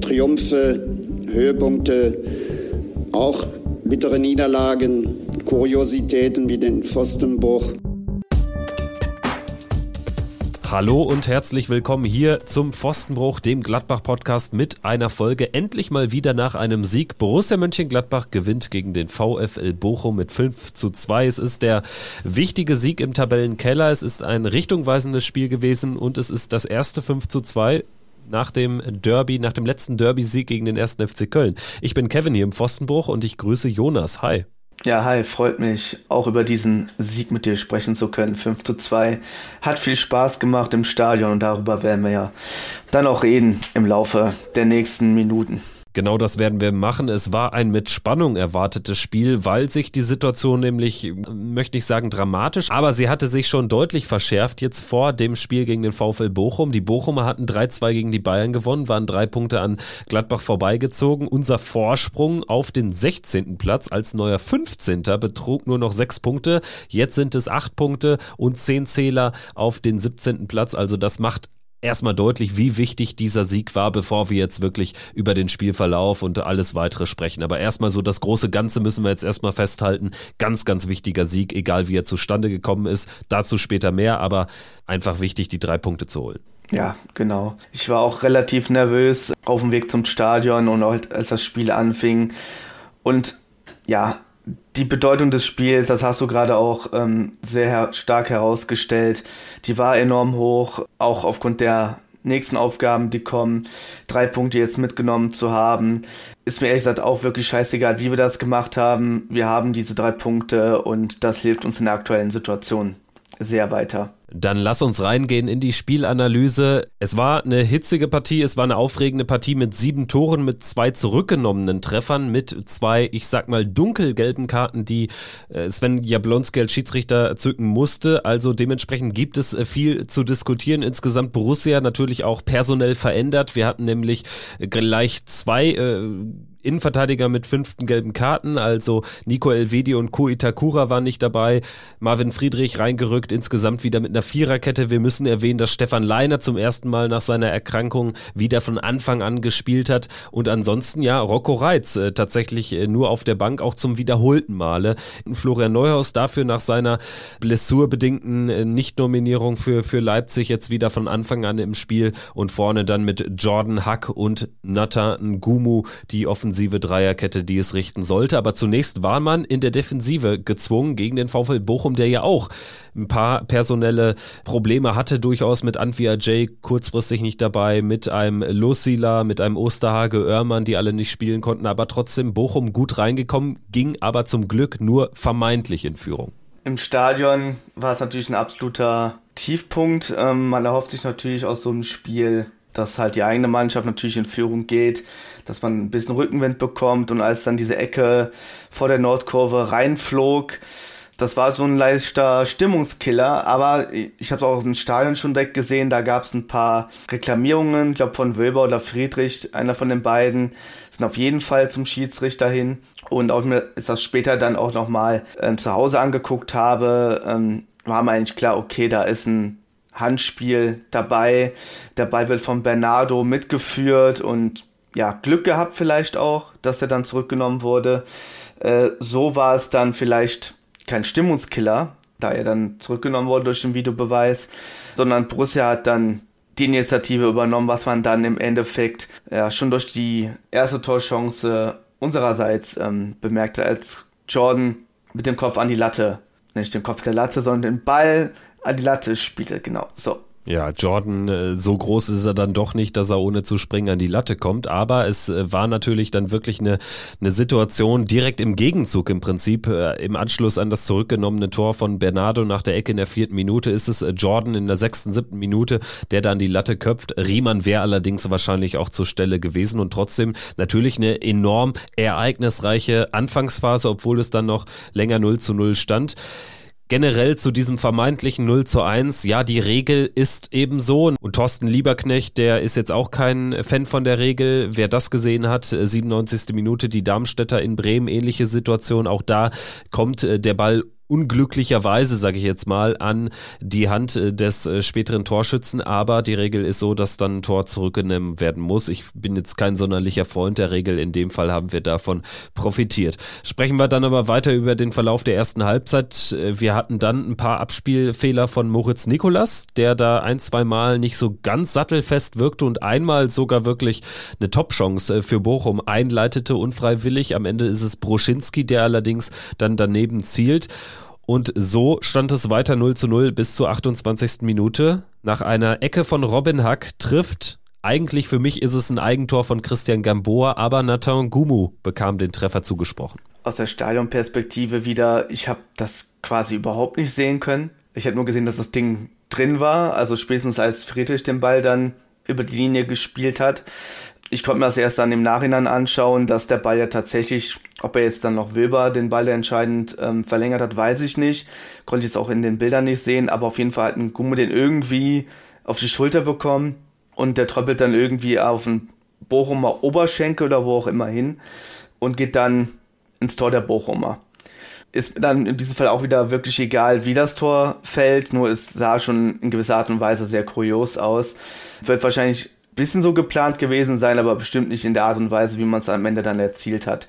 Triumphe, Höhepunkte, auch bittere Niederlagen, Kuriositäten wie den Pfostenbruch. Hallo und herzlich willkommen hier zum Pfostenbruch, dem Gladbach-Podcast mit einer Folge. Endlich mal wieder nach einem Sieg. Borussia Mönchengladbach gewinnt gegen den VfL Bochum mit 5 zu 2. Es ist der wichtige Sieg im Tabellenkeller. Es ist ein richtungweisendes Spiel gewesen und es ist das erste 5 zu 2 nach dem Derby, nach dem letzten Derby-Sieg gegen den ersten FC Köln. Ich bin Kevin hier im Pfostenbruch und ich grüße Jonas. Hi. Ja, hi, freut mich, auch über diesen Sieg mit dir sprechen zu können. 5 zu 2. Hat viel Spaß gemacht im Stadion und darüber werden wir ja dann auch reden im Laufe der nächsten Minuten. Genau das werden wir machen. Es war ein mit Spannung erwartetes Spiel, weil sich die Situation nämlich, möchte ich sagen, dramatisch, aber sie hatte sich schon deutlich verschärft jetzt vor dem Spiel gegen den VfL Bochum. Die Bochumer hatten 3-2 gegen die Bayern gewonnen, waren drei Punkte an Gladbach vorbeigezogen. Unser Vorsprung auf den 16. Platz als neuer 15. betrug nur noch sechs Punkte. Jetzt sind es acht Punkte und zehn Zähler auf den 17. Platz. Also das macht erstmal deutlich, wie wichtig dieser Sieg war, bevor wir jetzt wirklich über den Spielverlauf und alles weitere sprechen. Aber erstmal so das große Ganze müssen wir jetzt erstmal festhalten. Ganz, ganz wichtiger Sieg, egal wie er zustande gekommen ist. Dazu später mehr, aber einfach wichtig, die drei Punkte zu holen. Ja, genau. Ich war auch relativ nervös auf dem Weg zum Stadion und auch als das Spiel anfing. Und ja, die Bedeutung des Spiels, das hast du gerade auch ähm, sehr stark herausgestellt, die war enorm hoch, auch aufgrund der nächsten Aufgaben, die kommen, drei Punkte jetzt mitgenommen zu haben. Ist mir ehrlich gesagt auch wirklich scheißegal, wie wir das gemacht haben. Wir haben diese drei Punkte und das hilft uns in der aktuellen Situation sehr weiter. Dann lass uns reingehen in die Spielanalyse. Es war eine hitzige Partie, es war eine aufregende Partie mit sieben Toren, mit zwei zurückgenommenen Treffern, mit zwei, ich sag mal, dunkelgelben Karten, die äh, Sven Jablonski als Schiedsrichter zücken musste. Also dementsprechend gibt es äh, viel zu diskutieren. Insgesamt Borussia natürlich auch personell verändert. Wir hatten nämlich gleich zwei äh, Innenverteidiger mit fünften gelben Karten, also Nico Elvedi und Ko Itakura waren nicht dabei, Marvin Friedrich reingerückt, insgesamt wieder mit einer Viererkette. Wir müssen erwähnen, dass Stefan Leiner zum ersten Mal nach seiner Erkrankung wieder von Anfang an gespielt hat und ansonsten ja, Rocco Reitz äh, tatsächlich äh, nur auf der Bank, auch zum wiederholten Male. Florian Neuhaus dafür nach seiner blessurbedingten äh, Nichtnominierung für, für Leipzig jetzt wieder von Anfang an im Spiel und vorne dann mit Jordan Hack und Nata Ngumu, die offensiv offensive Dreierkette, die es richten sollte. Aber zunächst war man in der Defensive gezwungen gegen den VfL Bochum, der ja auch ein paar personelle Probleme hatte, durchaus mit Antwia J kurzfristig nicht dabei, mit einem Lucila, mit einem Osterhage, Oermann, die alle nicht spielen konnten, aber trotzdem Bochum gut reingekommen, ging aber zum Glück nur vermeintlich in Führung. Im Stadion war es natürlich ein absoluter Tiefpunkt. Ähm, man erhofft sich natürlich aus so einem Spiel, dass halt die eigene Mannschaft natürlich in Führung geht dass man ein bisschen Rückenwind bekommt und als dann diese Ecke vor der Nordkurve reinflog, das war so ein leichter Stimmungskiller, aber ich habe auch im Stadion schon direkt gesehen, da gab es ein paar Reklamierungen, ich glaube von Wilber oder Friedrich, einer von den beiden, sind auf jeden Fall zum Schiedsrichter hin. Und auch mir ist das später dann auch nochmal ähm, zu Hause angeguckt habe, ähm, war mir eigentlich klar, okay, da ist ein Handspiel dabei, der Ball wird von Bernardo mitgeführt und ja, Glück gehabt vielleicht auch, dass er dann zurückgenommen wurde. Äh, so war es dann vielleicht kein Stimmungskiller, da er dann zurückgenommen wurde durch den Videobeweis, sondern Borussia hat dann die Initiative übernommen, was man dann im Endeffekt ja, schon durch die erste Torchance unsererseits ähm, bemerkte, als Jordan mit dem Kopf an die Latte, nicht den Kopf der Latte, sondern den Ball an die Latte spielte, genau, so. Ja, Jordan, äh, so groß ist er dann doch nicht, dass er ohne zu springen an die Latte kommt. Aber es äh, war natürlich dann wirklich eine, eine Situation direkt im Gegenzug im Prinzip. Äh, Im Anschluss an das zurückgenommene Tor von Bernardo nach der Ecke in der vierten Minute ist es Jordan in der sechsten, siebten Minute, der dann die Latte köpft. Riemann wäre allerdings wahrscheinlich auch zur Stelle gewesen und trotzdem natürlich eine enorm ereignisreiche Anfangsphase, obwohl es dann noch länger 0 zu 0 stand generell zu diesem vermeintlichen 0 zu 1, ja, die Regel ist eben so. Und Thorsten Lieberknecht, der ist jetzt auch kein Fan von der Regel. Wer das gesehen hat, 97. Minute, die Darmstädter in Bremen, ähnliche Situation. Auch da kommt äh, der Ball unglücklicherweise, sage ich jetzt mal, an die Hand äh, des äh, späteren Torschützen. Aber die Regel ist so, dass dann ein Tor zurückgenommen werden muss. Ich bin jetzt kein sonderlicher Freund der Regel. In dem Fall haben wir davon profitiert. Sprechen wir dann aber weiter über den Verlauf der ersten Halbzeit. Äh, wir hatten dann ein paar Abspielfehler von Moritz Nikolas, der da ein, zwei Mal nicht so ganz sattelfest wirkte und einmal sogar wirklich eine Top-Chance für Bochum einleitete, unfreiwillig. Am Ende ist es Broschinski, der allerdings dann daneben zielt. Und so stand es weiter 0 zu 0 bis zur 28. Minute. Nach einer Ecke von Robin Hack trifft, eigentlich für mich ist es ein Eigentor von Christian Gamboa, aber Nathan Gumu bekam den Treffer zugesprochen. Aus der Stadionperspektive wieder, ich habe das quasi überhaupt nicht sehen können. Ich habe nur gesehen, dass das Ding drin war, also spätestens als Friedrich den Ball dann über die Linie gespielt hat. Ich konnte mir das erst dann im Nachhinein anschauen, dass der Ball ja tatsächlich, ob er jetzt dann noch Wilber den Ball entscheidend ähm, verlängert hat, weiß ich nicht. Konnte ich es auch in den Bildern nicht sehen, aber auf jeden Fall hat ein Gumme den irgendwie auf die Schulter bekommen und der tröppelt dann irgendwie auf den Bochumer Oberschenkel oder wo auch immer hin und geht dann ins Tor der Bochumer. Ist dann in diesem Fall auch wieder wirklich egal, wie das Tor fällt, nur es sah schon in gewisser Art und Weise sehr kurios aus. Wird wahrscheinlich bisschen so geplant gewesen sein, aber bestimmt nicht in der Art und Weise, wie man es am Ende dann erzielt hat.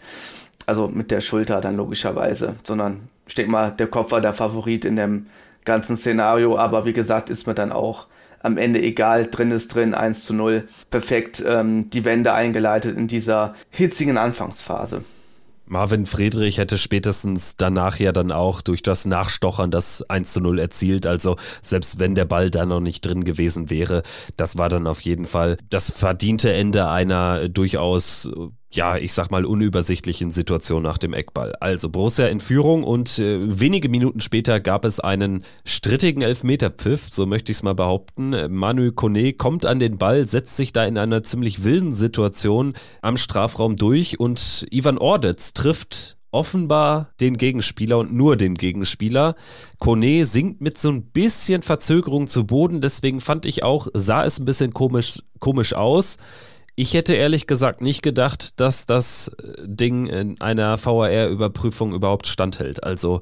Also mit der Schulter dann logischerweise, sondern ich denke mal, der Kopf war der Favorit in dem ganzen Szenario, aber wie gesagt, ist mir dann auch am Ende egal, drin ist drin, 1 zu 0, perfekt ähm, die Wende eingeleitet in dieser hitzigen Anfangsphase. Marvin Friedrich hätte spätestens danach ja dann auch durch das Nachstochern das 1 zu 0 erzielt. Also selbst wenn der Ball da noch nicht drin gewesen wäre, das war dann auf jeden Fall das verdiente Ende einer durchaus ja, ich sag mal, unübersichtlichen Situation nach dem Eckball. Also Borussia in Führung und äh, wenige Minuten später gab es einen strittigen Elfmeterpfiff, so möchte ich es mal behaupten. Manu Kone kommt an den Ball, setzt sich da in einer ziemlich wilden Situation am Strafraum durch und Ivan Ordetz trifft offenbar den Gegenspieler und nur den Gegenspieler. Kone sinkt mit so ein bisschen Verzögerung zu Boden, deswegen fand ich auch, sah es ein bisschen komisch, komisch aus. Ich hätte ehrlich gesagt nicht gedacht, dass das äh, Ding in einer VAR-Überprüfung überhaupt standhält. Also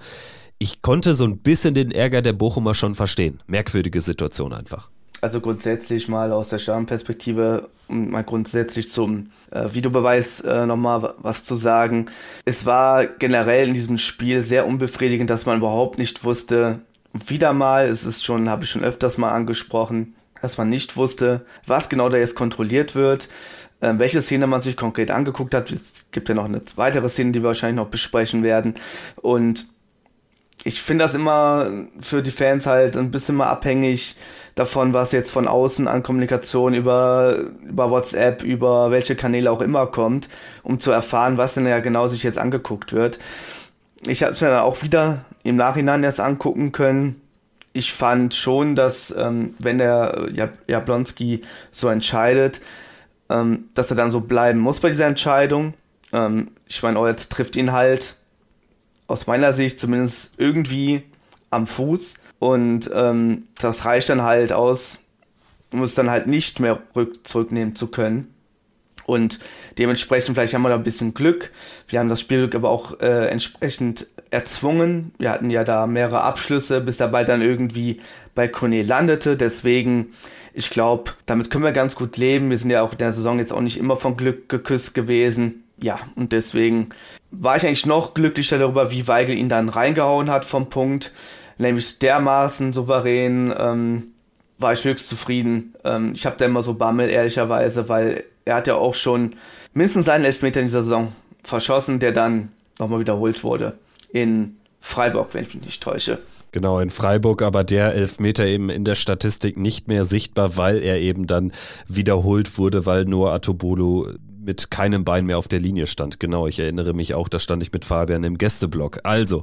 ich konnte so ein bisschen den Ärger der Bochumer schon verstehen. Merkwürdige Situation einfach. Also grundsätzlich mal aus der Stammperspektive, um mal grundsätzlich zum äh, Videobeweis äh, nochmal was zu sagen. Es war generell in diesem Spiel sehr unbefriedigend, dass man überhaupt nicht wusste, wieder mal, es ist schon, habe ich schon öfters mal angesprochen, dass man nicht wusste, was genau da jetzt kontrolliert wird, äh, welche Szene man sich konkret angeguckt hat. Es gibt ja noch eine weitere Szene, die wir wahrscheinlich noch besprechen werden. Und ich finde das immer für die Fans halt ein bisschen mal abhängig davon, was jetzt von außen an Kommunikation über, über WhatsApp, über welche Kanäle auch immer kommt, um zu erfahren, was denn ja genau sich jetzt angeguckt wird. Ich habe es mir dann auch wieder im Nachhinein erst angucken können ich fand schon, dass ähm, wenn der Jablonski so entscheidet, ähm, dass er dann so bleiben muss bei dieser Entscheidung. Ähm, ich meine, oh, jetzt trifft ihn halt aus meiner Sicht zumindest irgendwie am Fuß und ähm, das reicht dann halt aus, um es dann halt nicht mehr rück zurücknehmen zu können. Und dementsprechend, vielleicht haben wir da ein bisschen Glück. Wir haben das Spielglück aber auch äh, entsprechend erzwungen. Wir hatten ja da mehrere Abschlüsse, bis der Ball dann irgendwie bei Kone landete. Deswegen, ich glaube, damit können wir ganz gut leben. Wir sind ja auch in der Saison jetzt auch nicht immer von Glück geküsst gewesen. Ja, und deswegen war ich eigentlich noch glücklicher darüber, wie Weigel ihn dann reingehauen hat vom Punkt. Nämlich dermaßen souverän. Ähm, war ich höchst zufrieden. Ähm, ich habe da immer so Bammel, ehrlicherweise, weil er hat ja auch schon mindestens einen Elfmeter in dieser Saison verschossen, der dann nochmal wiederholt wurde. In Freiburg, wenn ich mich nicht täusche. Genau, in Freiburg, aber der Elfmeter eben in der Statistik nicht mehr sichtbar, weil er eben dann wiederholt wurde, weil Noah Atobolo mit keinem Bein mehr auf der Linie stand. Genau, ich erinnere mich auch, da stand ich mit Fabian im Gästeblock. Also,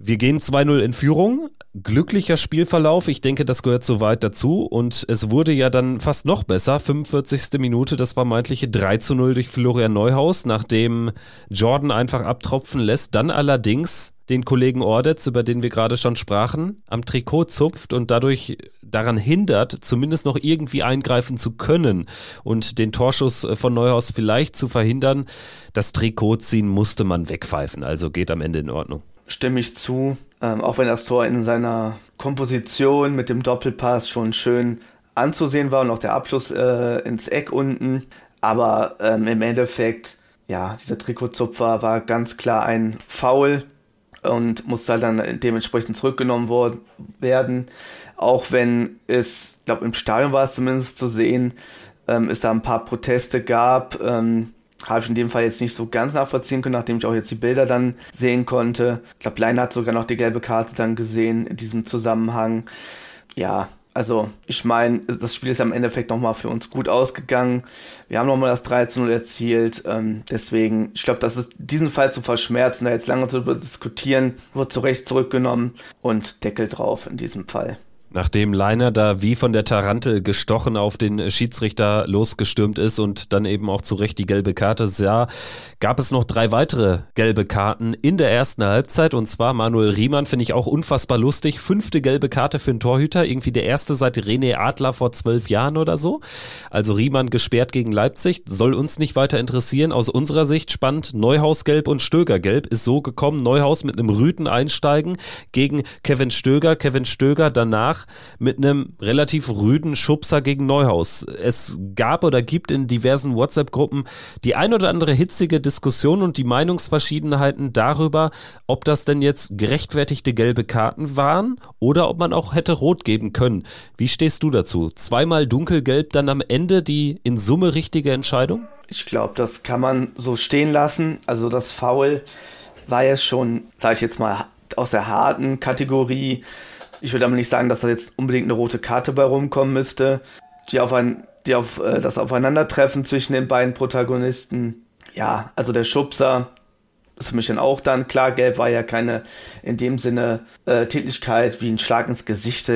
wir gehen 2-0 in Führung. Glücklicher Spielverlauf. Ich denke, das gehört soweit dazu. Und es wurde ja dann fast noch besser. 45. Minute, das war meintliche 3 0 durch Florian Neuhaus, nachdem Jordan einfach abtropfen lässt. Dann allerdings den Kollegen Ordetz, über den wir gerade schon sprachen, am Trikot zupft und dadurch daran hindert, zumindest noch irgendwie eingreifen zu können und den Torschuss von Neuhaus vielleicht zu verhindern. Das Trikot ziehen musste man wegpfeifen, also geht am Ende in Ordnung. Stimme ich zu. Ähm, auch wenn das Tor in seiner Komposition mit dem Doppelpass schon schön anzusehen war und auch der Abschluss äh, ins Eck unten. Aber ähm, im Endeffekt, ja, dieser Trikotzupfer war ganz klar ein Foul und musste halt dann dementsprechend zurückgenommen worden, werden. Auch wenn es, ich glaube im Stadion war es zumindest zu sehen, ähm, es da ein paar Proteste gab. Ähm, habe ich in dem Fall jetzt nicht so ganz nachvollziehen können, nachdem ich auch jetzt die Bilder dann sehen konnte. Ich glaube, Leiner hat sogar noch die gelbe Karte dann gesehen in diesem Zusammenhang. Ja, also ich meine, das Spiel ist am Endeffekt nochmal für uns gut ausgegangen. Wir haben nochmal das 3 zu 0 erzielt. Ähm, deswegen, ich glaube, das ist diesen Fall zu verschmerzen, da jetzt lange zu diskutieren, wird zu Recht zurückgenommen und Deckel drauf in diesem Fall. Nachdem Leiner da wie von der Tarantel gestochen auf den Schiedsrichter losgestürmt ist und dann eben auch zu Recht die gelbe Karte sah, gab es noch drei weitere gelbe Karten in der ersten Halbzeit und zwar Manuel Riemann finde ich auch unfassbar lustig. Fünfte gelbe Karte für einen Torhüter, irgendwie der erste seit René Adler vor zwölf Jahren oder so. Also Riemann gesperrt gegen Leipzig, soll uns nicht weiter interessieren. Aus unserer Sicht spannend, Neuhaus gelb und Stöger gelb ist so gekommen. Neuhaus mit einem Rüten einsteigen gegen Kevin Stöger. Kevin Stöger danach danach mit einem relativ rüden Schubser gegen Neuhaus. Es gab oder gibt in diversen WhatsApp-Gruppen die ein oder andere hitzige Diskussion und die Meinungsverschiedenheiten darüber, ob das denn jetzt gerechtfertigte gelbe Karten waren oder ob man auch hätte rot geben können. Wie stehst du dazu? Zweimal dunkelgelb, dann am Ende die in Summe richtige Entscheidung? Ich glaube, das kann man so stehen lassen. Also das Foul war ja schon, sage ich jetzt mal, aus der harten Kategorie. Ich würde aber nicht sagen, dass da jetzt unbedingt eine rote Karte bei rumkommen müsste. Die auf ein, die auf äh, das Aufeinandertreffen zwischen den beiden Protagonisten. Ja, also der Schubser ist für mich dann auch dann klar. Gelb war ja keine in dem Sinne äh, Tätigkeit wie ein Schlag ins Gesicht,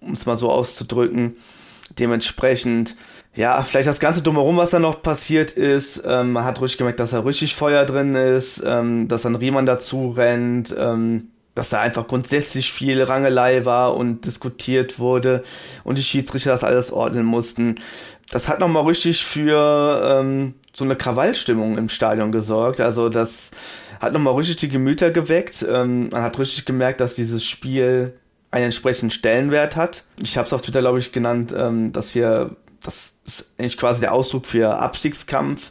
um es mal so auszudrücken. Dementsprechend, ja, vielleicht das ganze Drumherum, was da noch passiert ist. Ähm, man hat ruhig gemerkt, dass da richtig Feuer drin ist, ähm, dass dann Riemann dazu rennt. Ähm, dass da einfach grundsätzlich viel Rangelei war und diskutiert wurde und die Schiedsrichter das alles ordnen mussten. Das hat nochmal richtig für ähm, so eine Krawallstimmung im Stadion gesorgt. Also das hat nochmal richtig die Gemüter geweckt. Ähm, man hat richtig gemerkt, dass dieses Spiel einen entsprechenden Stellenwert hat. Ich habe es auf Twitter, glaube ich, genannt, ähm, dass hier, das ist eigentlich quasi der Ausdruck für Abstiegskampf,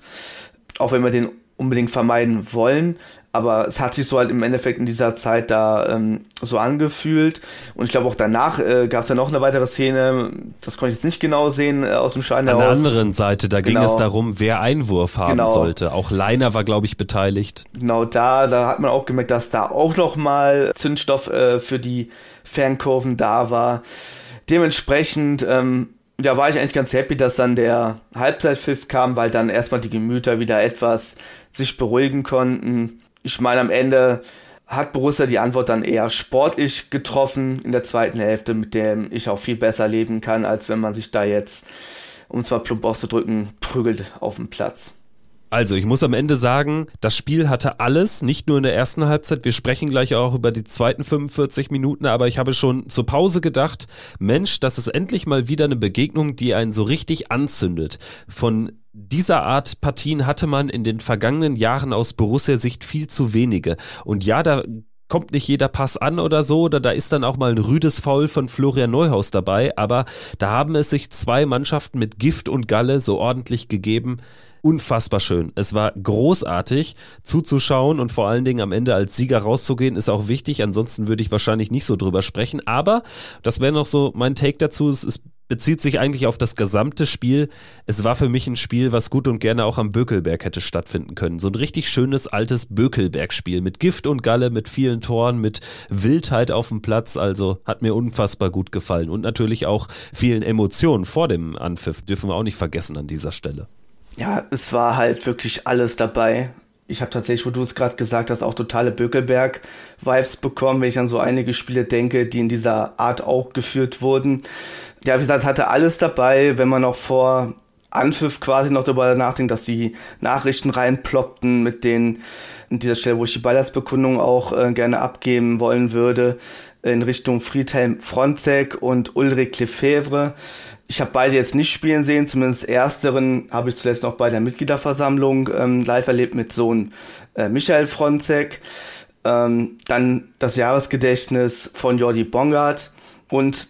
auch wenn wir den unbedingt vermeiden wollen aber es hat sich so halt im Endeffekt in dieser Zeit da ähm, so angefühlt. Und ich glaube auch danach äh, gab es ja noch eine weitere Szene, das konnte ich jetzt nicht genau sehen äh, aus dem Schein An der anderen Seite, da genau. ging es darum, wer Einwurf haben genau. sollte. Auch Leiner war, glaube ich, beteiligt. Genau da, da hat man auch gemerkt, dass da auch noch mal Zündstoff äh, für die Fankurven da war. Dementsprechend ähm, ja, war ich eigentlich ganz happy, dass dann der Halbzeitpfiff kam, weil dann erstmal die Gemüter wieder etwas sich beruhigen konnten ich meine, am Ende hat Borussia die Antwort dann eher sportlich getroffen in der zweiten Hälfte, mit dem ich auch viel besser leben kann, als wenn man sich da jetzt, um zwar plump auszudrücken, prügelt auf dem Platz. Also, ich muss am Ende sagen, das Spiel hatte alles, nicht nur in der ersten Halbzeit. Wir sprechen gleich auch über die zweiten 45 Minuten, aber ich habe schon zur Pause gedacht, Mensch, das ist endlich mal wieder eine Begegnung, die einen so richtig anzündet. Von dieser Art Partien hatte man in den vergangenen Jahren aus Borussia-Sicht viel zu wenige. Und ja, da kommt nicht jeder Pass an oder so, oder da ist dann auch mal ein rüdes Foul von Florian Neuhaus dabei, aber da haben es sich zwei Mannschaften mit Gift und Galle so ordentlich gegeben. Unfassbar schön. Es war großartig zuzuschauen und vor allen Dingen am Ende als Sieger rauszugehen, ist auch wichtig. Ansonsten würde ich wahrscheinlich nicht so drüber sprechen. Aber das wäre noch so mein Take dazu. Es ist bezieht sich eigentlich auf das gesamte Spiel. Es war für mich ein Spiel, was gut und gerne auch am Bökelberg hätte stattfinden können. So ein richtig schönes altes Bökelberg-Spiel mit Gift und Galle, mit vielen Toren, mit Wildheit auf dem Platz. Also hat mir unfassbar gut gefallen und natürlich auch vielen Emotionen vor dem Anpfiff. Dürfen wir auch nicht vergessen an dieser Stelle. Ja, es war halt wirklich alles dabei ich habe tatsächlich, wo du es gerade gesagt hast, auch totale Bökelberg-Vibes bekommen, wenn ich an so einige Spiele denke, die in dieser Art auch geführt wurden. Ja, wie gesagt, es hatte alles dabei, wenn man noch vor Anpfiff quasi noch darüber nachdenkt, dass die Nachrichten reinploppten mit den, in dieser Stelle, wo ich die Ballersbekundung auch äh, gerne abgeben wollen würde, in Richtung Friedhelm Fronzek und Ulrich Lefebvre. Ich habe beide jetzt nicht spielen sehen, zumindest ersteren habe ich zuletzt noch bei der Mitgliederversammlung ähm, live erlebt mit Sohn äh, Michael Fronzek. Ähm, dann das Jahresgedächtnis von Jordi Bongard und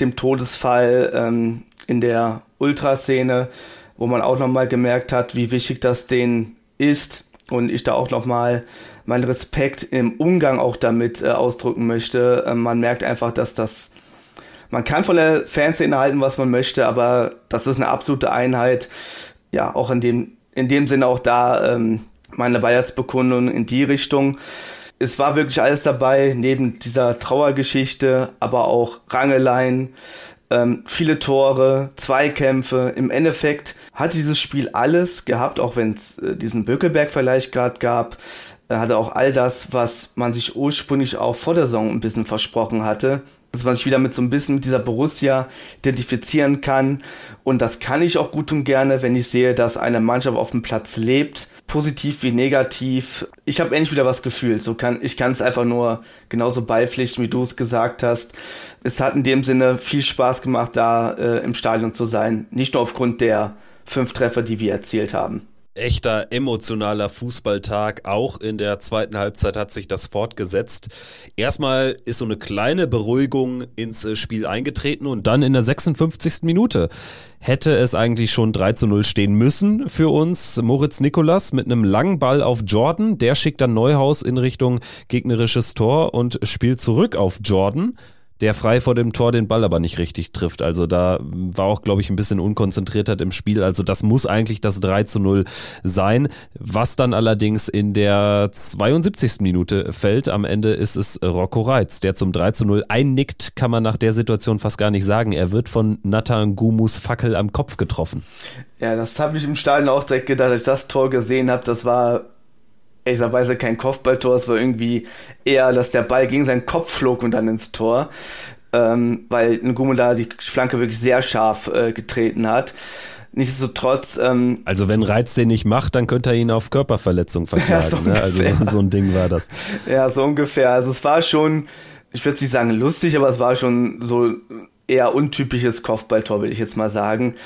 dem Todesfall ähm, in der Ultraszene, wo man auch nochmal gemerkt hat, wie wichtig das denen ist und ich da auch nochmal meinen Respekt im Umgang auch damit äh, ausdrücken möchte. Äh, man merkt einfach, dass das man kann von der Fanszene halten, was man möchte, aber das ist eine absolute Einheit. Ja, auch in dem, in dem Sinne auch da ähm, meine Bayertsbekundung in die Richtung. Es war wirklich alles dabei, neben dieser Trauergeschichte, aber auch Rangeleien, ähm, viele Tore, Zweikämpfe. Im Endeffekt hat dieses Spiel alles gehabt, auch wenn es äh, diesen Bökelberg-Vergleich gerade gab. Er hatte auch all das, was man sich ursprünglich auch vor der Saison ein bisschen versprochen hatte dass man sich wieder mit so ein bisschen mit dieser Borussia identifizieren kann. Und das kann ich auch gut und gerne, wenn ich sehe, dass eine Mannschaft auf dem Platz lebt, positiv wie negativ. Ich habe endlich wieder was gefühlt. So kann ich kann es einfach nur genauso beipflichten, wie du es gesagt hast. Es hat in dem Sinne viel Spaß gemacht, da äh, im Stadion zu sein. Nicht nur aufgrund der fünf Treffer, die wir erzielt haben echter emotionaler Fußballtag. Auch in der zweiten Halbzeit hat sich das fortgesetzt. Erstmal ist so eine kleine Beruhigung ins äh, Spiel eingetreten und dann in der 56. Minute hätte es eigentlich schon 3 zu 0 stehen müssen für uns. Moritz Nikolas mit einem langen Ball auf Jordan. Der schickt dann Neuhaus in Richtung gegnerisches Tor und spielt zurück auf Jordan der frei vor dem Tor den Ball aber nicht richtig trifft. Also da war auch, glaube ich, ein bisschen Unkonzentriertheit im Spiel. Also das muss eigentlich das 3 zu 0 sein. Was dann allerdings in der 72. Minute fällt. Am Ende ist es Rocco Reitz, der zum 3 zu 0 einnickt, kann man nach der Situation fast gar nicht sagen. Er wird von Nathan Gumus Fackel am Kopf getroffen. Ja, das habe ich im Stadion auch direkt gedacht, als ich das Tor gesehen habe. Das war ehrlicherweise kein Kopfballtor, es war irgendwie eher, dass der Ball gegen seinen Kopf flog und dann ins Tor. Ähm, weil Ngumu da die Flanke wirklich sehr scharf äh, getreten hat. Nichtsdestotrotz. Ähm, also wenn Reiz den nicht macht, dann könnte er ihn auf Körperverletzung verklagen. Ja, so ne? Also so, so, ein Ding war das. Ja, so ungefähr. Also es war schon, ich würde nicht sagen lustig, aber es war schon so eher untypisches Kopfballtor, will ich jetzt mal sagen.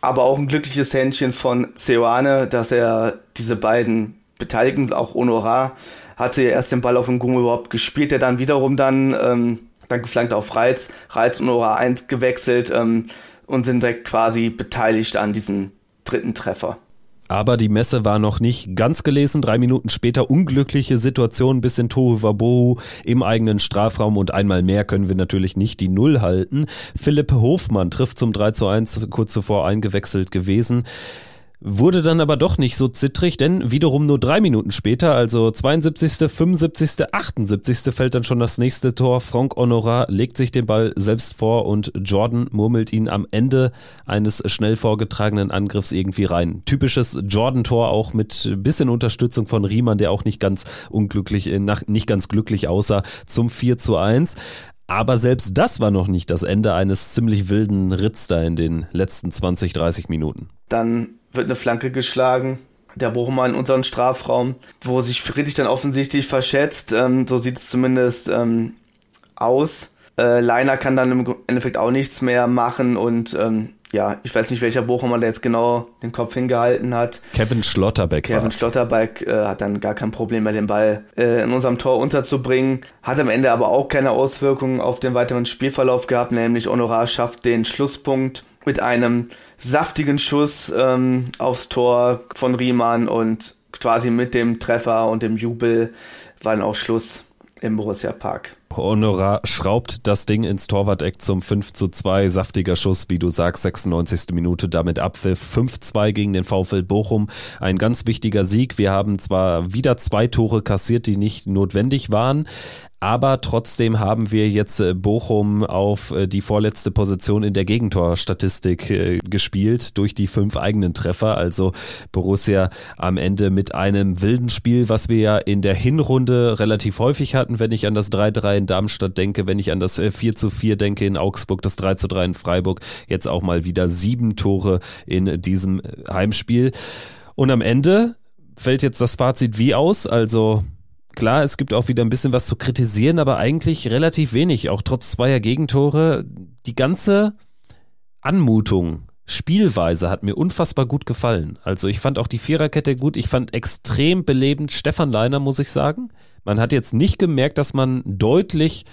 Aber auch ein glückliches Händchen von Seoane, dass er diese beiden Beteiligten, auch Honorar, hatte erst den Ball auf dem Gummi überhaupt gespielt, der dann wiederum dann, ähm, dann geflankt auf Reiz, Reiz und Honorar eingewechselt ähm, und sind direkt quasi beteiligt an diesem dritten Treffer. Aber die Messe war noch nicht ganz gelesen. Drei Minuten später unglückliche Situation bis in Tohu Wabohu im eigenen Strafraum und einmal mehr können wir natürlich nicht die Null halten. Philipp Hofmann trifft zum 3 zu 1 kurz zuvor eingewechselt gewesen. Wurde dann aber doch nicht so zittrig, denn wiederum nur drei Minuten später, also 72., 75., 78. fällt dann schon das nächste Tor. Franck Honorat legt sich den Ball selbst vor und Jordan murmelt ihn am Ende eines schnell vorgetragenen Angriffs irgendwie rein. Typisches Jordan-Tor auch mit bisschen Unterstützung von Riemann, der auch nicht ganz unglücklich, äh, nicht ganz glücklich aussah, zum 4 zu 1. Aber selbst das war noch nicht das Ende eines ziemlich wilden Ritz da in den letzten 20, 30 Minuten. Dann wird eine Flanke geschlagen. Der Bochumer in unseren Strafraum, wo sich Friedrich dann offensichtlich verschätzt. Ähm, so sieht es zumindest ähm, aus. Äh, Leiner kann dann im Endeffekt auch nichts mehr machen und ähm, ja, ich weiß nicht, welcher Bochumer der jetzt genau den Kopf hingehalten hat. Kevin Schlotterbeck Kevin war's. Schlotterbeck äh, hat dann gar kein Problem mehr, den Ball äh, in unserem Tor unterzubringen. Hat am Ende aber auch keine Auswirkungen auf den weiteren Spielverlauf gehabt, nämlich Honorar schafft den Schlusspunkt mit einem saftigen Schuss ähm, aufs Tor von Riemann und quasi mit dem Treffer und dem Jubel war dann auch Schluss im Borussia Park. Honorar schraubt das Ding ins Torwart-Eck zum 5 zu 2. Saftiger Schuss, wie du sagst, 96. Minute, damit Abpfiff 5-2 gegen den VfL Bochum. Ein ganz wichtiger Sieg. Wir haben zwar wieder zwei Tore kassiert, die nicht notwendig waren, aber trotzdem haben wir jetzt äh, Bochum auf äh, die vorletzte Position in der Gegentorstatistik äh, gespielt durch die fünf eigenen Treffer. Also Borussia am Ende mit einem wilden Spiel, was wir ja in der Hinrunde relativ häufig hatten, wenn ich an das 3-3 in Darmstadt denke, wenn ich an das 4 4 denke in Augsburg, das 3 3 in Freiburg, jetzt auch mal wieder sieben Tore in diesem Heimspiel. Und am Ende fällt jetzt das Fazit wie aus? Also Klar, es gibt auch wieder ein bisschen was zu kritisieren, aber eigentlich relativ wenig, auch trotz zweier Gegentore. Die ganze Anmutung, Spielweise hat mir unfassbar gut gefallen. Also ich fand auch die Viererkette gut, ich fand extrem belebend Stefan Leiner, muss ich sagen Man hat jetzt nicht gemerkt, dass man deutlich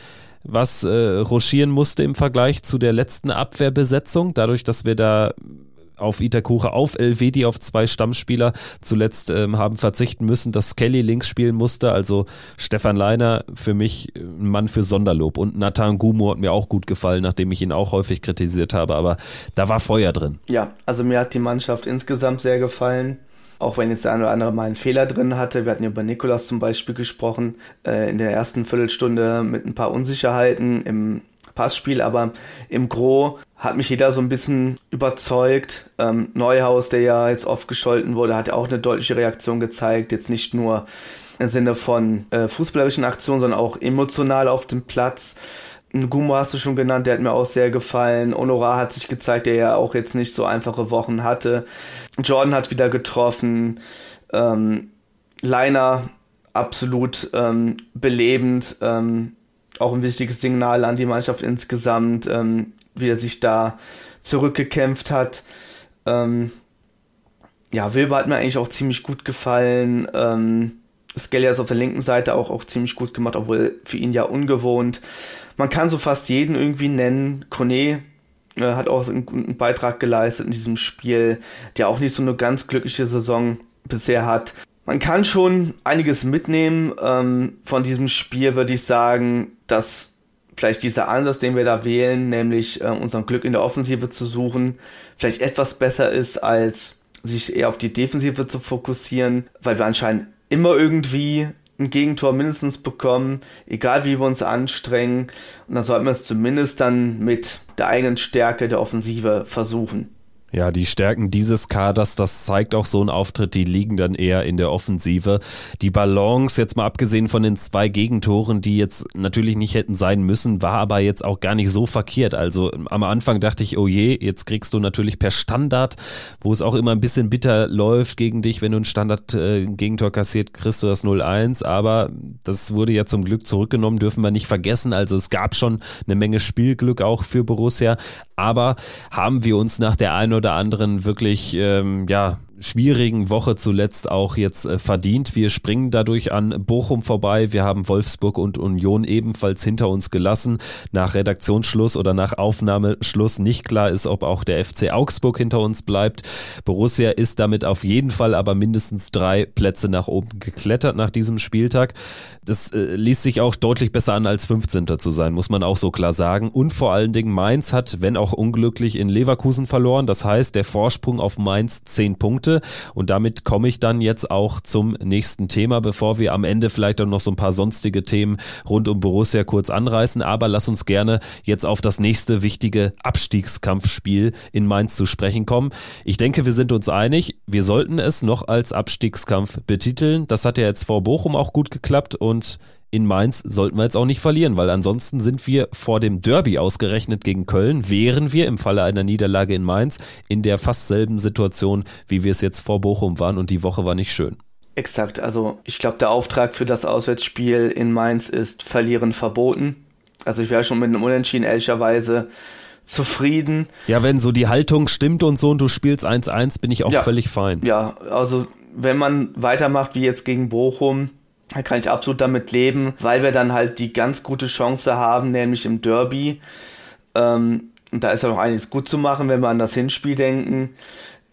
was äh, rochieren musste im Vergleich zu der letzten Abwehrbesetzung, dadurch, dass wir da auf Itakura, auf Elvedi, auf zwei Stammspieler zuletzt ähm, haben verzichten müssen, dass Kelly links spielen musste. Also Stefan Leiner für mich ein Mann für Sonderlob. Und Nathan Gumo hat mir auch gut gefallen, nachdem ich ihn auch häufig kritisiert habe. Aber da war Feuer drin. Ja, also mir hat die Mannschaft insgesamt sehr gefallen. Auch wenn jetzt der eine oder andere mal einen Fehler drin hatte. Wir hatten über Nikolas zum Beispiel gesprochen, äh, in der ersten Viertelstunde mit ein paar Unsicherheiten im Passspiel, aber im Gro hat mich jeder so ein bisschen überzeugt. Ähm, Neuhaus, der ja jetzt oft gescholten wurde, hat auch eine deutliche Reaktion gezeigt. Jetzt nicht nur im Sinne von äh, fußballerischen Aktionen, sondern auch emotional auf dem Platz. Gumo hast du schon genannt, der hat mir auch sehr gefallen. Honorar hat sich gezeigt, der ja auch jetzt nicht so einfache Wochen hatte. Jordan hat wieder getroffen. Ähm, Leiner absolut ähm, belebend. Ähm, auch ein wichtiges Signal an die Mannschaft insgesamt, ähm, wie er sich da zurückgekämpft hat. Ähm, ja, Wilber hat mir eigentlich auch ziemlich gut gefallen. Ähm, Skelly auf der linken Seite auch, auch ziemlich gut gemacht, obwohl für ihn ja ungewohnt. Man kann so fast jeden irgendwie nennen. Kone äh, hat auch einen guten Beitrag geleistet in diesem Spiel, der auch nicht so eine ganz glückliche Saison bisher hat. Man kann schon einiges mitnehmen. Ähm, von diesem Spiel würde ich sagen, dass vielleicht dieser Ansatz, den wir da wählen, nämlich äh, unser Glück in der Offensive zu suchen, vielleicht etwas besser ist, als sich eher auf die Defensive zu fokussieren, weil wir anscheinend immer irgendwie ein Gegentor mindestens bekommen, egal wie wir uns anstrengen. Und dann sollten wir es zumindest dann mit der eigenen Stärke der Offensive versuchen. Ja, die Stärken dieses Kaders, das zeigt auch so ein Auftritt, die liegen dann eher in der Offensive. Die Balance, jetzt mal abgesehen von den zwei Gegentoren, die jetzt natürlich nicht hätten sein müssen, war aber jetzt auch gar nicht so verkehrt. Also am Anfang dachte ich, oh je, jetzt kriegst du natürlich per Standard, wo es auch immer ein bisschen bitter läuft gegen dich, wenn du ein Standard-Gegentor äh, kassiert, kriegst du das 0-1. Aber das wurde ja zum Glück zurückgenommen, dürfen wir nicht vergessen. Also es gab schon eine Menge Spielglück auch für Borussia. Aber haben wir uns nach der einen oder anderen wirklich, ähm, ja, schwierigen Woche zuletzt auch jetzt äh, verdient. Wir springen dadurch an Bochum vorbei. Wir haben Wolfsburg und Union ebenfalls hinter uns gelassen. Nach Redaktionsschluss oder nach Aufnahmeschluss nicht klar ist, ob auch der FC Augsburg hinter uns bleibt. Borussia ist damit auf jeden Fall aber mindestens drei Plätze nach oben geklettert nach diesem Spieltag. Das äh, ließ sich auch deutlich besser an als 15. zu sein, muss man auch so klar sagen. Und vor allen Dingen Mainz hat, wenn auch unglücklich, in Leverkusen verloren. Das heißt, der Vorsprung auf Mainz 10 Punkte. Punkte. Und damit komme ich dann jetzt auch zum nächsten Thema, bevor wir am Ende vielleicht auch noch so ein paar sonstige Themen rund um Borussia kurz anreißen. Aber lass uns gerne jetzt auf das nächste wichtige Abstiegskampfspiel in Mainz zu sprechen kommen. Ich denke, wir sind uns einig, wir sollten es noch als Abstiegskampf betiteln. Das hat ja jetzt vor Bochum auch gut geklappt und in Mainz sollten wir jetzt auch nicht verlieren, weil ansonsten sind wir vor dem Derby ausgerechnet gegen Köln, wären wir im Falle einer Niederlage in Mainz in der fast selben Situation, wie wir es jetzt vor Bochum waren und die Woche war nicht schön. Exakt, also ich glaube, der Auftrag für das Auswärtsspiel in Mainz ist Verlieren verboten. Also ich wäre schon mit einem Unentschieden ehrlicherweise zufrieden. Ja, wenn so die Haltung stimmt und so und du spielst 1-1, bin ich auch ja, völlig fein. Ja, also wenn man weitermacht wie jetzt gegen Bochum, da kann ich absolut damit leben, weil wir dann halt die ganz gute Chance haben, nämlich im Derby. Ähm, und da ist ja noch einiges gut zu machen, wenn wir an das Hinspiel denken.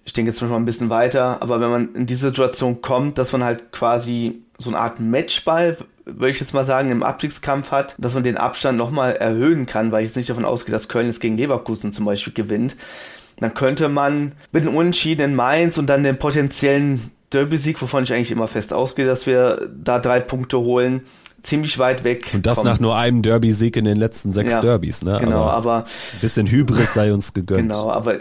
Ich denke jetzt mal ein bisschen weiter, aber wenn man in die Situation kommt, dass man halt quasi so eine Art Matchball, würde ich jetzt mal sagen, im Abstiegskampf hat, dass man den Abstand nochmal erhöhen kann, weil ich jetzt nicht davon ausgehe, dass Köln jetzt gegen Leverkusen zum Beispiel gewinnt, dann könnte man mit dem Unentschieden in Mainz und dann den potenziellen Derby-Sieg, wovon ich eigentlich immer fest ausgehe, dass wir da drei Punkte holen, ziemlich weit weg. Und das kommen. nach nur einem Derby-Sieg in den letzten sechs ja, Derbys, ne? Genau, aber, aber ein bisschen Hybris sei uns gegönnt. Genau, aber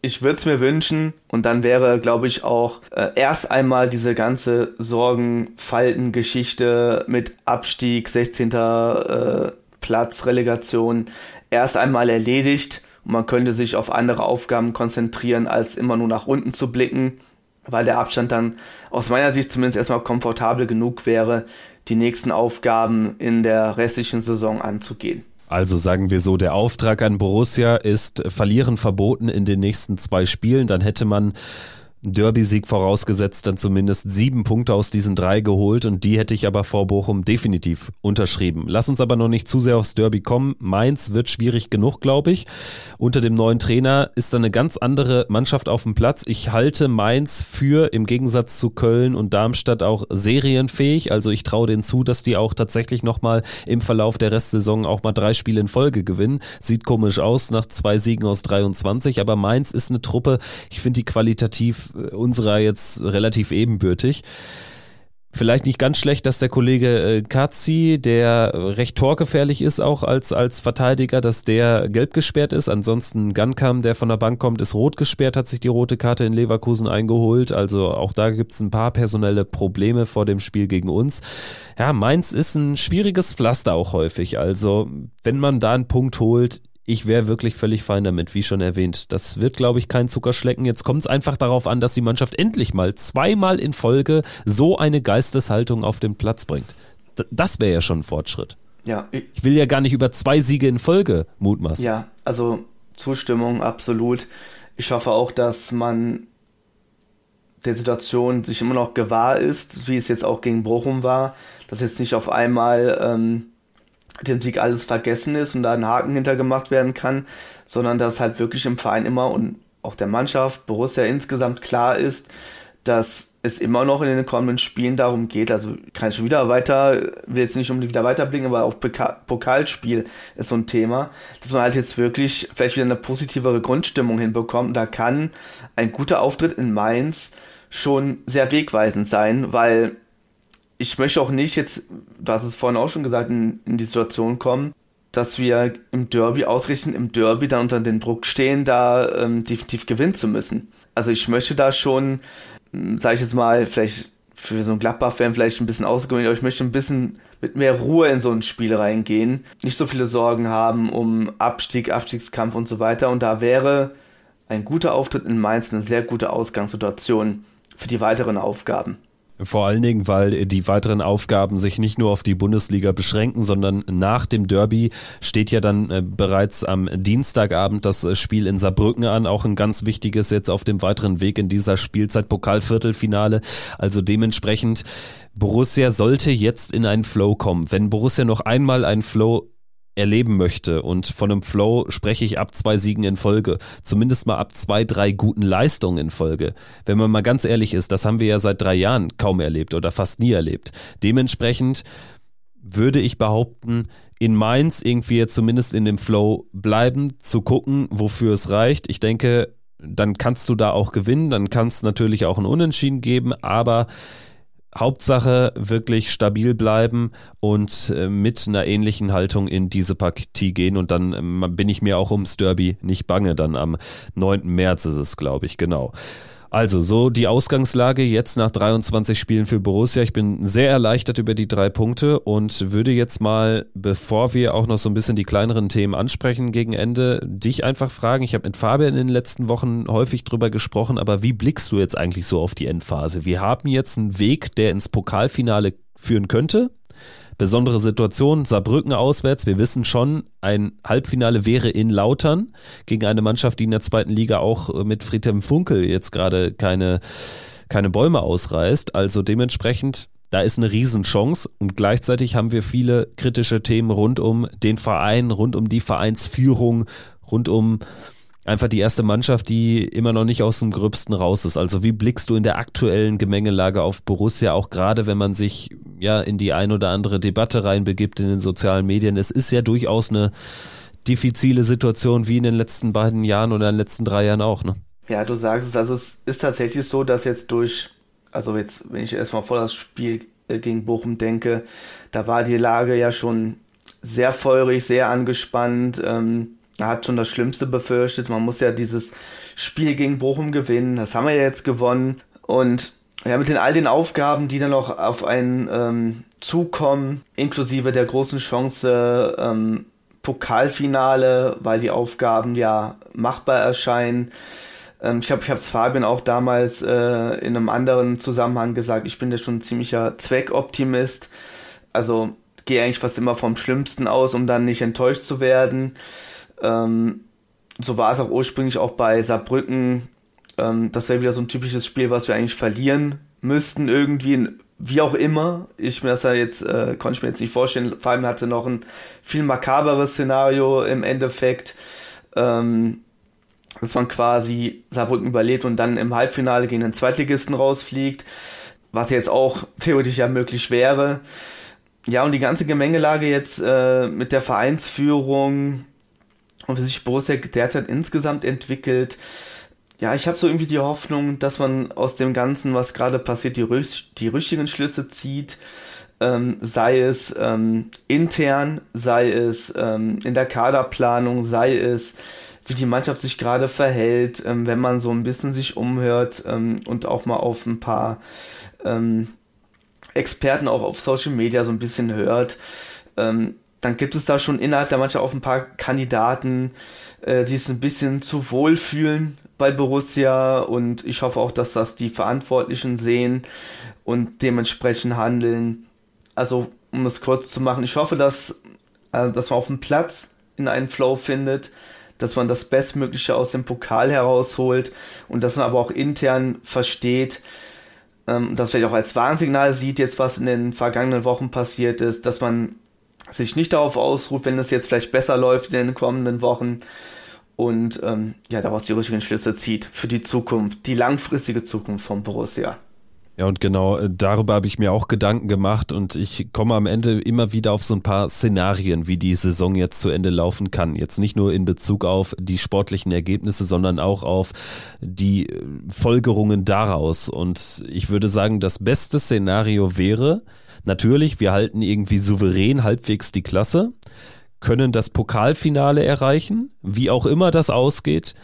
ich würde es mir wünschen und dann wäre, glaube ich, auch äh, erst einmal diese ganze Sorgenfalten-Geschichte mit Abstieg, 16. Äh, Platz, Relegation erst einmal erledigt und man könnte sich auf andere Aufgaben konzentrieren, als immer nur nach unten zu blicken weil der Abstand dann aus meiner Sicht zumindest erstmal komfortabel genug wäre, die nächsten Aufgaben in der restlichen Saison anzugehen. Also sagen wir so, der Auftrag an Borussia ist Verlieren verboten in den nächsten zwei Spielen. Dann hätte man Derby-Sieg vorausgesetzt, dann zumindest sieben Punkte aus diesen drei geholt und die hätte ich aber vor Bochum definitiv unterschrieben. Lass uns aber noch nicht zu sehr aufs Derby kommen. Mainz wird schwierig genug, glaube ich. Unter dem neuen Trainer ist da eine ganz andere Mannschaft auf dem Platz. Ich halte Mainz für im Gegensatz zu Köln und Darmstadt auch serienfähig. Also ich traue denen zu, dass die auch tatsächlich nochmal im Verlauf der Restsaison auch mal drei Spiele in Folge gewinnen. Sieht komisch aus nach zwei Siegen aus 23, aber Mainz ist eine Truppe, ich finde die qualitativ unserer jetzt relativ ebenbürtig. Vielleicht nicht ganz schlecht, dass der Kollege äh, Katzi, der recht torgefährlich ist, auch als, als Verteidiger, dass der gelb gesperrt ist. Ansonsten Gankam, der von der Bank kommt, ist rot gesperrt, hat sich die rote Karte in Leverkusen eingeholt. Also auch da gibt es ein paar personelle Probleme vor dem Spiel gegen uns. Ja, Mainz ist ein schwieriges Pflaster auch häufig. Also wenn man da einen Punkt holt, ich wäre wirklich völlig fein damit, wie schon erwähnt. Das wird, glaube ich, kein Zuckerschlecken. Jetzt kommt es einfach darauf an, dass die Mannschaft endlich mal zweimal in Folge so eine Geisteshaltung auf den Platz bringt. D das wäre ja schon ein Fortschritt. Ja. Ich, ich will ja gar nicht über zwei Siege in Folge mutmaßen. Ja, also Zustimmung, absolut. Ich hoffe auch, dass man der Situation sich immer noch gewahr ist, wie es jetzt auch gegen Bochum war, dass jetzt nicht auf einmal ähm, dem Sieg alles vergessen ist und da ein Haken hintergemacht werden kann, sondern dass halt wirklich im Verein immer und auch der Mannschaft, Borussia insgesamt klar ist, dass es immer noch in den kommenden Spielen darum geht, also kann ich schon wieder weiter, will jetzt nicht unbedingt wieder weiterblicken, aber auch Pokalspiel ist so ein Thema, dass man halt jetzt wirklich vielleicht wieder eine positivere Grundstimmung hinbekommt. Da kann ein guter Auftritt in Mainz schon sehr wegweisend sein, weil ich möchte auch nicht jetzt, du hast es vorhin auch schon gesagt, in, in die Situation kommen, dass wir im Derby ausrichten, im Derby dann unter den Druck stehen, da ähm, definitiv gewinnen zu müssen. Also ich möchte da schon, hm, sage ich jetzt mal, vielleicht für so einen Gladbach-Fan vielleicht ein bisschen ausgewöhnlich, aber ich möchte ein bisschen mit mehr Ruhe in so ein Spiel reingehen, nicht so viele Sorgen haben um Abstieg, Abstiegskampf und so weiter. Und da wäre ein guter Auftritt in Mainz eine sehr gute Ausgangssituation für die weiteren Aufgaben. Vor allen Dingen, weil die weiteren Aufgaben sich nicht nur auf die Bundesliga beschränken, sondern nach dem Derby steht ja dann äh, bereits am Dienstagabend das äh, Spiel in Saarbrücken an. Auch ein ganz wichtiges jetzt auf dem weiteren Weg in dieser Spielzeit Pokalviertelfinale. Also dementsprechend Borussia sollte jetzt in einen Flow kommen. Wenn Borussia noch einmal einen Flow erleben möchte. Und von einem Flow spreche ich ab zwei Siegen in Folge. Zumindest mal ab zwei, drei guten Leistungen in Folge. Wenn man mal ganz ehrlich ist, das haben wir ja seit drei Jahren kaum erlebt oder fast nie erlebt. Dementsprechend würde ich behaupten, in Mainz irgendwie zumindest in dem Flow bleiben, zu gucken, wofür es reicht. Ich denke, dann kannst du da auch gewinnen, dann kann es natürlich auch ein Unentschieden geben, aber Hauptsache wirklich stabil bleiben und äh, mit einer ähnlichen Haltung in diese Partie gehen und dann ähm, bin ich mir auch ums Derby nicht bange. Dann am 9. März ist es, glaube ich, genau. Also, so die Ausgangslage jetzt nach 23 Spielen für Borussia. Ich bin sehr erleichtert über die drei Punkte und würde jetzt mal, bevor wir auch noch so ein bisschen die kleineren Themen ansprechen gegen Ende, dich einfach fragen. Ich habe mit Fabian in den letzten Wochen häufig drüber gesprochen, aber wie blickst du jetzt eigentlich so auf die Endphase? Wir haben jetzt einen Weg, der ins Pokalfinale führen könnte besondere Situation. Saarbrücken auswärts. Wir wissen schon, ein Halbfinale wäre in Lautern gegen eine Mannschaft, die in der zweiten Liga auch mit Friedhelm Funkel jetzt gerade keine, keine Bäume ausreißt. Also dementsprechend da ist eine Riesenchance und gleichzeitig haben wir viele kritische Themen rund um den Verein, rund um die Vereinsführung, rund um einfach die erste Mannschaft, die immer noch nicht aus dem Gröbsten raus ist. Also wie blickst du in der aktuellen Gemengelage auf Borussia, auch gerade wenn man sich ja in die ein oder andere Debatte reinbegibt in den sozialen Medien. Es ist ja durchaus eine diffizile Situation wie in den letzten beiden Jahren oder in den letzten drei Jahren auch, ne? Ja, du sagst es, also es ist tatsächlich so, dass jetzt durch, also jetzt, wenn ich erstmal vor das Spiel äh, gegen Bochum denke, da war die Lage ja schon sehr feurig, sehr angespannt. Ähm, er hat schon das Schlimmste befürchtet. Man muss ja dieses Spiel gegen Bochum gewinnen. Das haben wir ja jetzt gewonnen. Und ja, mit den all den Aufgaben, die dann noch auf einen ähm, zukommen, inklusive der großen Chance ähm, Pokalfinale, weil die Aufgaben ja machbar erscheinen. Ähm, ich habe ich es Fabian auch damals äh, in einem anderen Zusammenhang gesagt, ich bin ja schon ein ziemlicher Zweckoptimist. Also gehe eigentlich fast immer vom Schlimmsten aus, um dann nicht enttäuscht zu werden. Ähm, so war es auch ursprünglich auch bei Saarbrücken Ähm, das wäre wieder so ein typisches Spiel, was wir eigentlich verlieren müssten irgendwie, wie auch immer. Ich mir das ja jetzt, äh, konnte ich mir jetzt nicht vorstellen. Vor allem hatte noch ein viel makaberes Szenario im Endeffekt. Ähm, dass man quasi Saarbrücken überlebt und dann im Halbfinale gegen den Zweitligisten rausfliegt, was jetzt auch theoretisch ja möglich wäre. Ja, und die ganze Gemengelage jetzt äh, mit der Vereinsführung und wie sich Borussia derzeit insgesamt entwickelt, ja, ich habe so irgendwie die Hoffnung, dass man aus dem Ganzen, was gerade passiert, die, die richtigen Schlüsse zieht. Ähm, sei es ähm, intern, sei es ähm, in der Kaderplanung, sei es wie die Mannschaft sich gerade verhält, ähm, wenn man so ein bisschen sich umhört ähm, und auch mal auf ein paar ähm, Experten auch auf Social Media so ein bisschen hört, dann gibt es da schon innerhalb der Mannschaft auch ein paar Kandidaten, äh, die es ein bisschen zu wohl fühlen bei Borussia und ich hoffe auch, dass das die Verantwortlichen sehen und dementsprechend handeln. Also, um es kurz zu machen, ich hoffe, dass, äh, dass man auf dem Platz in einen Flow findet, dass man das Bestmögliche aus dem Pokal herausholt und dass man aber auch intern versteht, ähm, das vielleicht auch als Warnsignal sieht, jetzt was in den vergangenen Wochen passiert ist, dass man sich nicht darauf ausruht, wenn es jetzt vielleicht besser läuft in den kommenden Wochen, und ähm, ja, daraus die richtigen Schlüsse zieht für die Zukunft, die langfristige Zukunft von Borussia. Ja, und genau äh, darüber habe ich mir auch Gedanken gemacht und ich komme am Ende immer wieder auf so ein paar Szenarien, wie die Saison jetzt zu Ende laufen kann. Jetzt nicht nur in Bezug auf die sportlichen Ergebnisse, sondern auch auf die äh, Folgerungen daraus. Und ich würde sagen, das beste Szenario wäre, natürlich, wir halten irgendwie souverän halbwegs die Klasse können das Pokalfinale erreichen, wie auch immer das ausgeht.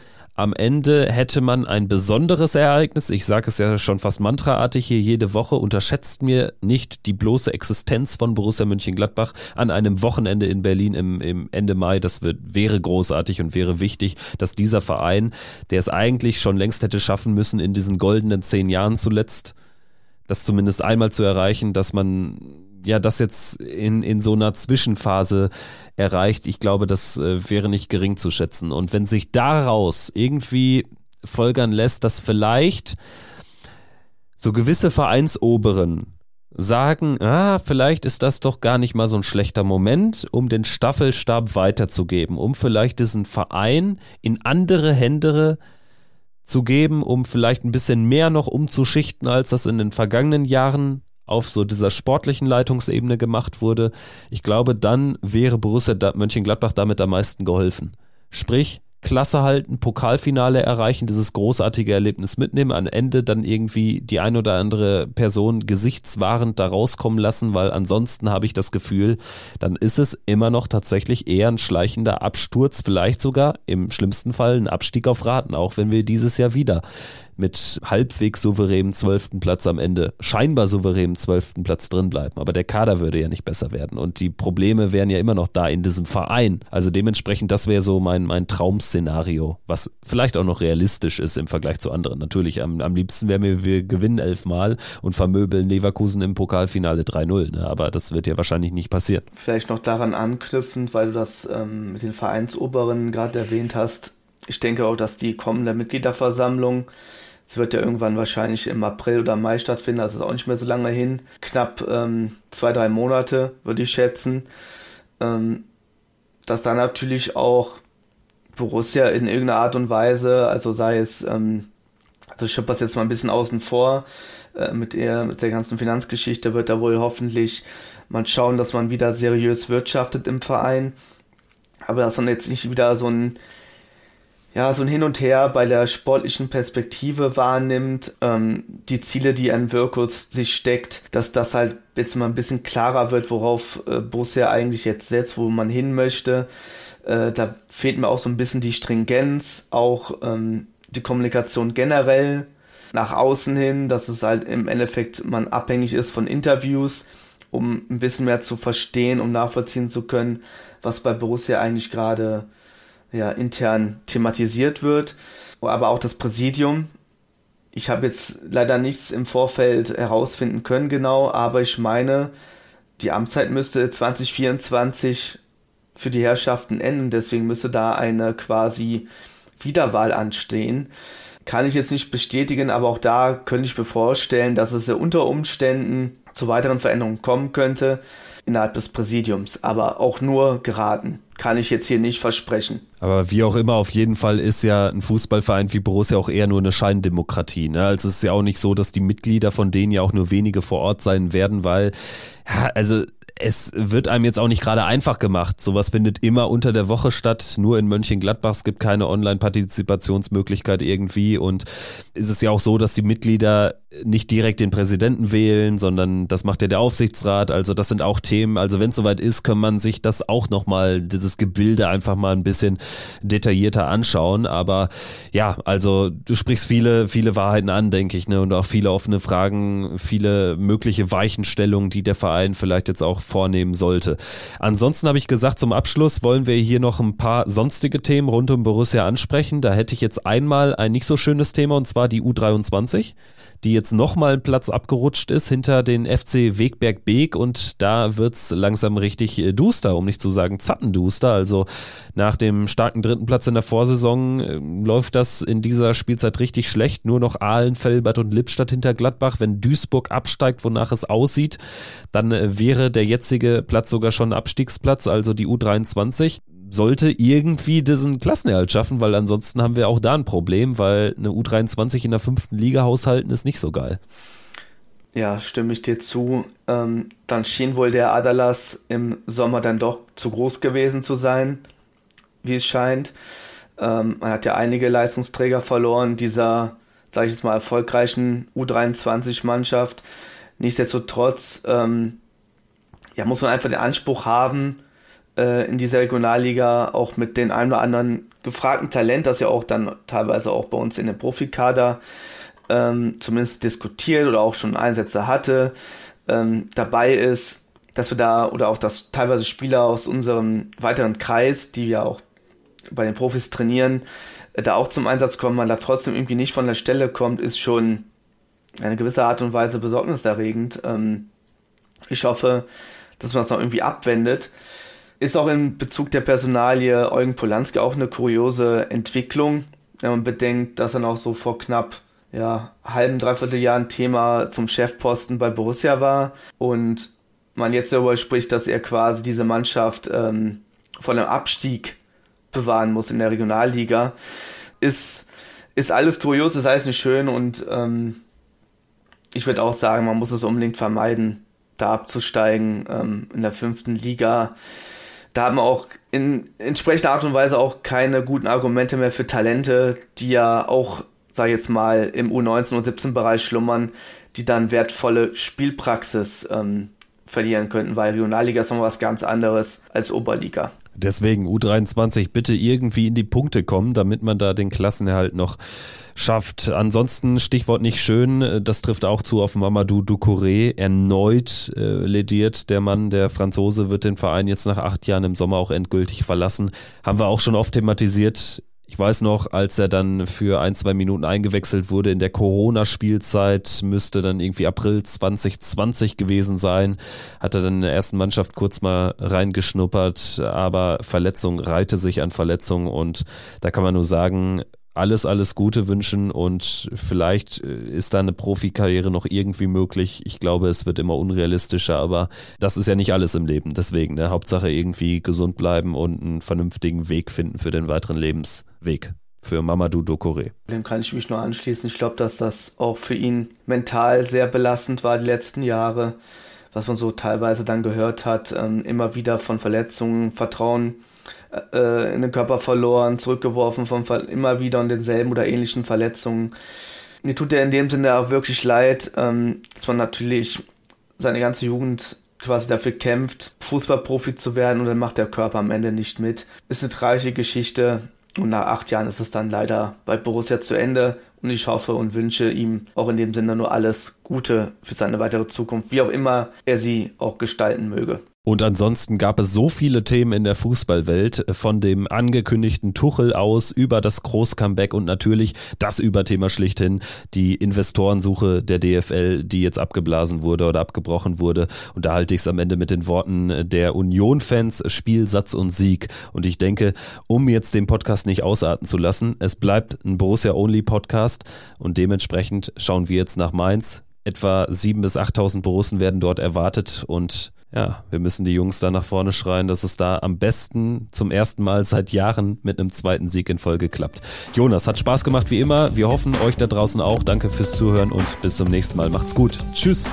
Am Ende hätte man ein besonderes Ereignis. Ich sage es ja schon fast mantraartig hier jede Woche. Unterschätzt mir nicht die bloße Existenz von Borussia Mönchengladbach an einem Wochenende in Berlin im, im Ende Mai. Das wird, wäre großartig und wäre wichtig, dass dieser Verein, der es eigentlich schon längst hätte schaffen müssen, in diesen goldenen zehn Jahren zuletzt, das zumindest einmal zu erreichen, dass man ja das jetzt in, in so einer Zwischenphase erreicht, ich glaube, das äh, wäre nicht gering zu schätzen. Und wenn sich daraus irgendwie folgern lässt, dass vielleicht so gewisse Vereinsoberen sagen, ah, vielleicht ist das doch gar nicht mal so ein schlechter Moment, um den Staffelstab weiterzugeben, um vielleicht diesen Verein in andere Hände zu geben, um vielleicht ein bisschen mehr noch umzuschichten, als das in den vergangenen Jahren auf so dieser sportlichen Leitungsebene gemacht wurde, ich glaube, dann wäre Borussia Mönchengladbach damit am meisten geholfen. Sprich, Klasse halten, Pokalfinale erreichen, dieses großartige Erlebnis mitnehmen, am Ende dann irgendwie die ein oder andere Person gesichtswahrend da rauskommen lassen, weil ansonsten habe ich das Gefühl, dann ist es immer noch tatsächlich eher ein schleichender Absturz, vielleicht sogar im schlimmsten Fall ein Abstieg auf Raten, auch wenn wir dieses Jahr wieder mit halbwegs souveränem zwölften Platz am Ende, scheinbar souveränem zwölften Platz drin bleiben. Aber der Kader würde ja nicht besser werden und die Probleme wären ja immer noch da in diesem Verein. Also dementsprechend, das wäre so mein, mein Traum-Szenario, was vielleicht auch noch realistisch ist im Vergleich zu anderen. Natürlich, am, am liebsten wären wir, wir gewinnen elfmal und vermöbeln Leverkusen im Pokalfinale 3-0. Ne? Aber das wird ja wahrscheinlich nicht passieren. Vielleicht noch daran anknüpfend, weil du das ähm, mit den Vereinsoberen gerade erwähnt hast. Ich denke auch, dass die kommende Mitgliederversammlung es wird ja irgendwann wahrscheinlich im April oder Mai stattfinden, also ist auch nicht mehr so lange hin. Knapp ähm, zwei, drei Monate, würde ich schätzen. Ähm, dass da natürlich auch Borussia in irgendeiner Art und Weise, also sei es, ähm, also ich das jetzt mal ein bisschen außen vor, äh, mit, der, mit der ganzen Finanzgeschichte wird da wohl hoffentlich mal schauen, dass man wieder seriös wirtschaftet im Verein. Aber dass dann jetzt nicht wieder so ein ja, so ein Hin und Her bei der sportlichen Perspektive wahrnimmt, ähm, die Ziele, die ein Wirkus sich steckt, dass das halt jetzt mal ein bisschen klarer wird, worauf äh, Borussia eigentlich jetzt setzt, wo man hin möchte. Äh, da fehlt mir auch so ein bisschen die Stringenz, auch ähm, die Kommunikation generell nach außen hin, dass es halt im Endeffekt man abhängig ist von Interviews, um ein bisschen mehr zu verstehen, um nachvollziehen zu können, was bei Borussia eigentlich gerade ja, intern thematisiert wird, aber auch das Präsidium. Ich habe jetzt leider nichts im Vorfeld herausfinden können genau, aber ich meine, die Amtszeit müsste 2024 für die Herrschaften enden, deswegen müsste da eine quasi Wiederwahl anstehen. kann ich jetzt nicht bestätigen, aber auch da könnte ich mir vorstellen, dass es unter Umständen zu weiteren Veränderungen kommen könnte innerhalb des Präsidiums, aber auch nur geraten. Kann ich jetzt hier nicht versprechen. Aber wie auch immer, auf jeden Fall ist ja ein Fußballverein wie Borussia auch eher nur eine Scheindemokratie. Ne? Also es ist ja auch nicht so, dass die Mitglieder von denen ja auch nur wenige vor Ort sein werden, weil, ja, also es wird einem jetzt auch nicht gerade einfach gemacht. Sowas findet immer unter der Woche statt. Nur in Mönchengladbach. Es gibt keine Online-Partizipationsmöglichkeit irgendwie. Und ist es ja auch so, dass die Mitglieder nicht direkt den Präsidenten wählen, sondern das macht ja der Aufsichtsrat. Also das sind auch Themen. Also wenn es soweit ist, kann man sich das auch nochmal, dieses Gebilde einfach mal ein bisschen detaillierter anschauen. Aber ja, also du sprichst viele, viele Wahrheiten an, denke ich, ne? Und auch viele offene Fragen, viele mögliche Weichenstellungen, die der Verein vielleicht jetzt auch vornehmen sollte. Ansonsten habe ich gesagt, zum Abschluss wollen wir hier noch ein paar sonstige Themen rund um Borussia ansprechen. Da hätte ich jetzt einmal ein nicht so schönes Thema und zwar die U23 die jetzt nochmal einen Platz abgerutscht ist hinter den FC Wegberg Beek und da wird es langsam richtig äh, duster, um nicht zu sagen zappenduster. Also nach dem starken dritten Platz in der Vorsaison äh, läuft das in dieser Spielzeit richtig schlecht. Nur noch Aalen, Felbert und Lippstadt hinter Gladbach. Wenn Duisburg absteigt, wonach es aussieht, dann äh, wäre der jetzige Platz sogar schon Abstiegsplatz, also die U23 sollte irgendwie diesen Klassenerhalt schaffen, weil ansonsten haben wir auch da ein Problem, weil eine U23 in der fünften Liga haushalten ist nicht so geil. Ja, stimme ich dir zu. Ähm, dann schien wohl der Adalas im Sommer dann doch zu groß gewesen zu sein, wie es scheint. Ähm, man hat ja einige Leistungsträger verloren, dieser, sage ich jetzt mal, erfolgreichen U23-Mannschaft. Nichtsdestotrotz, ähm, ja, muss man einfach den Anspruch haben, äh, in dieser Regionalliga auch mit den ein oder anderen gefragten Talent, das ja auch dann teilweise auch bei uns in dem Profikader ähm, zumindest diskutiert oder auch schon Einsätze hatte, ähm, dabei ist, dass wir da oder auch dass teilweise Spieler aus unserem weiteren Kreis, die ja auch bei den Profis trainieren, äh, da auch zum Einsatz kommen, man da trotzdem irgendwie nicht von der Stelle kommt, ist schon eine gewisse Art und Weise besorgniserregend. Ähm, ich hoffe, dass man das noch irgendwie abwendet. Ist auch in Bezug der Personalie Eugen Polanski auch eine kuriose Entwicklung, wenn man bedenkt, dass er noch so vor knapp ja, halben, dreiviertel Jahren Thema zum Chefposten bei Borussia war und man jetzt darüber spricht, dass er quasi diese Mannschaft ähm, von einem Abstieg bewahren muss in der Regionalliga, ist, ist alles kurios, ist alles nicht schön und ähm, ich würde auch sagen, man muss es unbedingt vermeiden, da abzusteigen ähm, in der fünften Liga da haben wir auch in entsprechender Art und Weise auch keine guten Argumente mehr für Talente, die ja auch, sag ich jetzt mal, im U19 und 17 Bereich schlummern, die dann wertvolle Spielpraxis ähm, verlieren könnten, weil Regionalliga ist nochmal was ganz anderes als Oberliga. Deswegen U23 bitte irgendwie in die Punkte kommen, damit man da den Klassenerhalt noch schafft. Ansonsten Stichwort nicht schön, das trifft auch zu auf Mamadou Doucouré. Erneut äh, lediert der Mann, der Franzose, wird den Verein jetzt nach acht Jahren im Sommer auch endgültig verlassen. Haben wir auch schon oft thematisiert. Ich weiß noch, als er dann für ein, zwei Minuten eingewechselt wurde in der Corona-Spielzeit, müsste dann irgendwie April 2020 gewesen sein, hat er dann in der ersten Mannschaft kurz mal reingeschnuppert, aber Verletzung reihte sich an Verletzung und da kann man nur sagen, alles, alles Gute wünschen und vielleicht äh, ist da eine Profikarriere noch irgendwie möglich. Ich glaube, es wird immer unrealistischer, aber das ist ja nicht alles im Leben. Deswegen, ne? Hauptsache irgendwie gesund bleiben und einen vernünftigen Weg finden für den weiteren Lebensweg für Mamadou Dokore. Dem kann ich mich nur anschließen. Ich glaube, dass das auch für ihn mental sehr belastend war die letzten Jahre, was man so teilweise dann gehört hat, ähm, immer wieder von Verletzungen, Vertrauen äh, in den Körper verloren, zurückgeworfen von immer wieder und denselben oder ähnlichen Verletzungen. Mir tut er in dem Sinne auch wirklich leid, ähm, dass man natürlich seine ganze Jugend quasi dafür kämpft, Fußballprofi zu werden und dann macht der Körper am Ende nicht mit. Ist eine tragische Geschichte und nach acht Jahren ist es dann leider bei Borussia zu Ende und ich hoffe und wünsche ihm auch in dem Sinne nur alles Gute für seine weitere Zukunft, wie auch immer er sie auch gestalten möge. Und ansonsten gab es so viele Themen in der Fußballwelt, von dem angekündigten Tuchel aus über das Großcomeback und natürlich das Überthema schlichthin, die Investorensuche der DFL, die jetzt abgeblasen wurde oder abgebrochen wurde. Und da halte ich es am Ende mit den Worten der Union-Fans, Spiel, Satz und Sieg. Und ich denke, um jetzt den Podcast nicht ausarten zu lassen, es bleibt ein Borussia-Only-Podcast und dementsprechend schauen wir jetzt nach Mainz. Etwa 7.000 bis 8.000 Borussen werden dort erwartet und ja, wir müssen die Jungs da nach vorne schreien, dass es da am besten zum ersten Mal seit Jahren mit einem zweiten Sieg in Folge klappt. Jonas, hat Spaß gemacht wie immer. Wir hoffen euch da draußen auch. Danke fürs Zuhören und bis zum nächsten Mal. Macht's gut. Tschüss.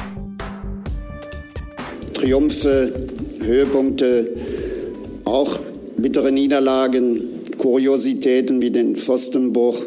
Triumphe, Höhepunkte, auch bittere Niederlagen, Kuriositäten wie den Pfostenbruch.